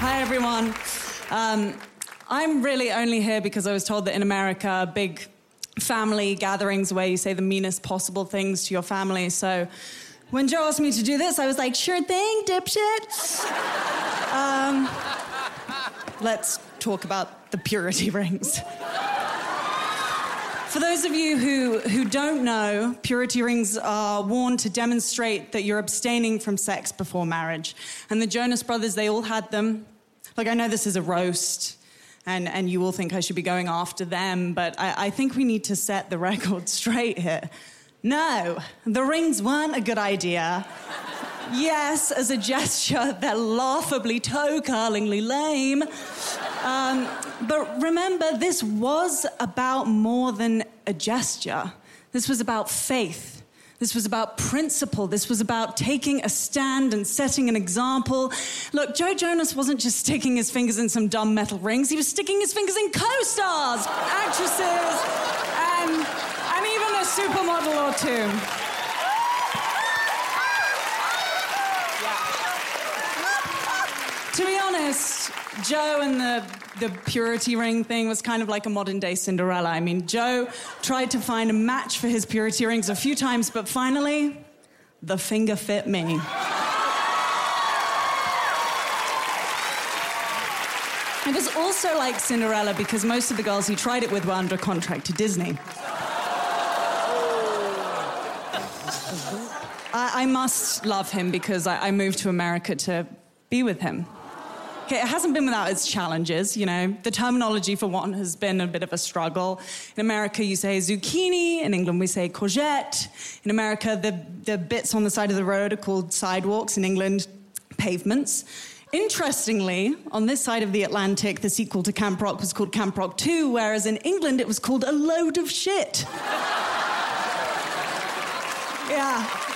Hi, everyone. Um, I'm really only here because I was told that in America, big family gatherings where you say the meanest possible things to your family. So when Joe asked me to do this, I was like, sure thing, dipshit. Um, let's talk about the purity rings. For those of you who, who don't know, purity rings are worn to demonstrate that you're abstaining from sex before marriage. And the Jonas Brothers, they all had them. Like, I know this is a roast, and, and you all think I should be going after them, but I, I think we need to set the record straight here. No, the rings weren't a good idea. Yes, as a gesture, they're laughably toe curlingly lame. Um, but remember, this was about more than a gesture. This was about faith. This was about principle. This was about taking a stand and setting an example. Look, Joe Jonas wasn't just sticking his fingers in some dumb metal rings, he was sticking his fingers in co stars, actresses, and, and even a supermodel or two. To be honest, Joe and the, the purity ring thing was kind of like a modern day Cinderella. I mean, Joe tried to find a match for his purity rings a few times, but finally, the finger fit me. It was also like Cinderella because most of the girls he tried it with were under contract to Disney. I, I must love him because I, I moved to America to be with him. It hasn't been without its challenges, you know. The terminology, for one, has been a bit of a struggle. In America, you say zucchini. In England, we say courgette. In America, the, the bits on the side of the road are called sidewalks. In England, pavements. Interestingly, on this side of the Atlantic, the sequel to Camp Rock was called Camp Rock 2, whereas in England, it was called A Load of Shit. yeah.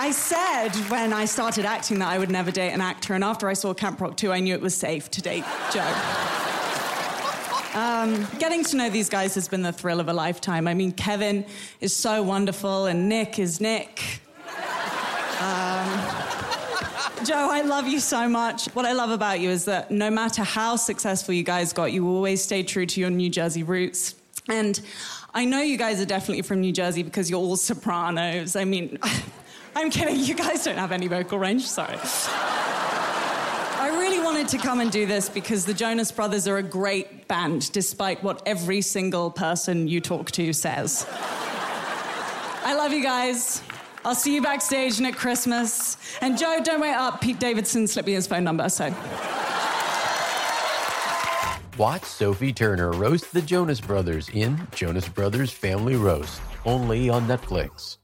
I said when I started acting that I would never date an actor, and after I saw Camp Rock 2, I knew it was safe to date Joe. Um, getting to know these guys has been the thrill of a lifetime. I mean, Kevin is so wonderful, and Nick is Nick. Um, Joe, I love you so much. What I love about you is that no matter how successful you guys got, you always stayed true to your New Jersey roots. And I know you guys are definitely from New Jersey because you're all sopranos. I mean, I'm kidding, you guys don't have any vocal range, sorry. I really wanted to come and do this because the Jonas Brothers are a great band, despite what every single person you talk to says. I love you guys. I'll see you backstage and at Christmas. And Joe, don't wait up. Pete Davidson slipped me his phone number, so. Watch Sophie Turner roast the Jonas Brothers in Jonas Brothers Family Roast, only on Netflix.